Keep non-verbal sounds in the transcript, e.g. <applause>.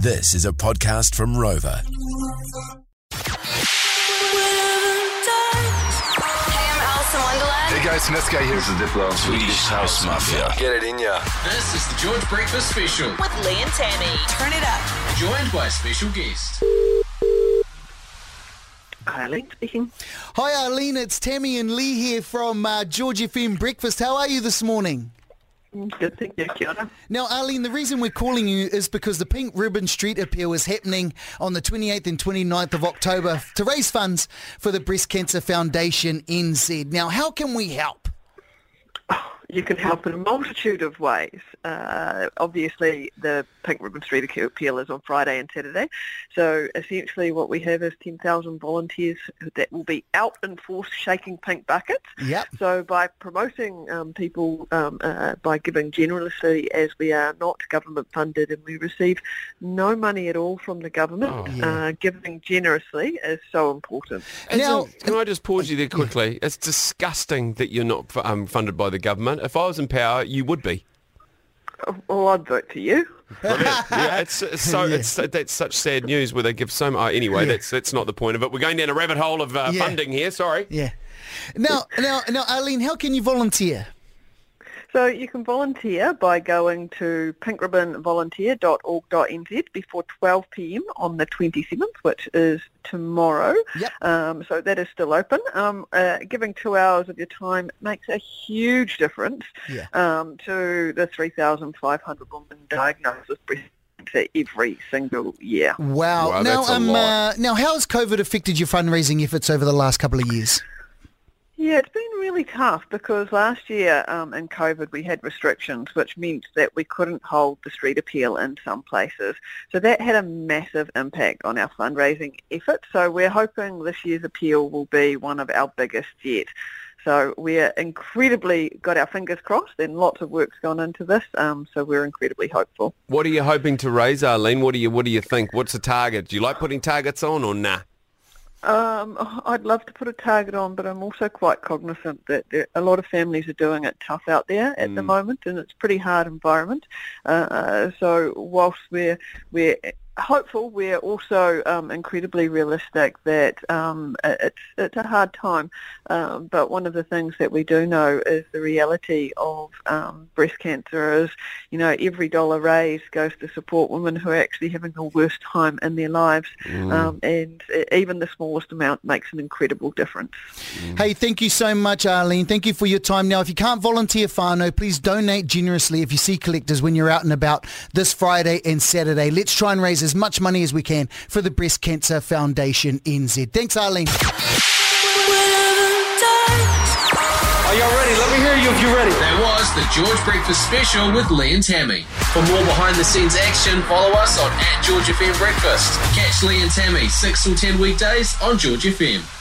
This is a podcast from Rova. Hey, I'm Alison Wonderland. Hey guys, Niska here. This is Diplo. Swedish House Mafia. Get it in ya. This is the George Breakfast Special, With Lee and Tammy. Turn it up. joined by a special guest. Eileen speaking. Hi, Arlene. It's Tammy and Lee here from uh, George FM Breakfast. How are you this morning? Mm, good, thank you, Kia ora. Now, Arlene, the reason we're calling you is because the Pink Ribbon Street Appeal is happening on the 28th and 29th of October to raise funds for the Breast Cancer Foundation NZ. Now, how can we help? You can help in a multitude of ways. Uh, obviously, the Pink Ribbon Street Appeal is on Friday and Saturday. So essentially what we have is 10,000 volunteers that will be out in force shaking pink buckets. Yep. So by promoting um, people, um, uh, by giving generously as we are not government funded and we receive no money at all from the government, uh, giving generously is so important. And Now- so, can I just pause you there quickly? It's disgusting that you're not um, funded by the government. If I was in power, you would be. Well, I'd vote for you. yeah, it's, <laughs> it's so it's that's such sad news where they give so much. anyway, that's that's not the point of it. We're going down a rabbit hole of uh, Yeah. funding here. Sorry. Yeah. Now, now, now, Arlene, how can you volunteer? So you can volunteer by going to pinkribbonvolunteer.org.nz before 12 p.m. on the 27th, which is tomorrow. Yep. Um, so that is still open. Um, uh, giving two hours of your time makes a huge difference Yeah. um, to the 3,500 women diagnosed with breast cancer every single year. Wow. Wow, now, that's a um, lot. uh, now, how has COVID affected your fundraising efforts over the last couple of years? Yeah, it's been really tough because last year um, in COVID we had restrictions, which meant that we couldn't hold the street appeal in some places. So that had a massive impact on our fundraising effort. So we're hoping this year's appeal will be one of our biggest yet. So we're incredibly got our fingers crossed, and lots of work's gone into this. Um, so we're incredibly hopeful. What are you hoping to raise, Arlene? What do you What do you think? What's the target? Do you like putting targets on or nah? Um, I'd love to put a target on, but I'm also quite cognizant that there, a lot of families are doing it tough out there at the moment, and it's a pretty hard environment. Uh, Uh, so whilst we're we're hopeful, we're also um, incredibly realistic that um, it's it's a hard time. Um, but one of the things that we do know is the reality of um, breast cancer is, you know, every dollar raised goes to support women who are actually having the worst time in their lives, um, and even the smallest amount makes an incredible difference. Hey, thank you so much, Arlene. Thank you for your time. Now, if you can't volunteer, whānau, please donate generously if you see collectors when you're out and about this Friday and Saturday. Let's try and raise as much money as we can for the Breast Cancer Foundation NZ. Thanks, Arlene. Are y'all ready? Let me hear you if you're ready. That was the George Breakfast Special with Lee and Tammy. For more behind the scenes action, follow us on at George FM Breakfast. Catch Lee and Tammy 6 till 10 weekdays on George FM.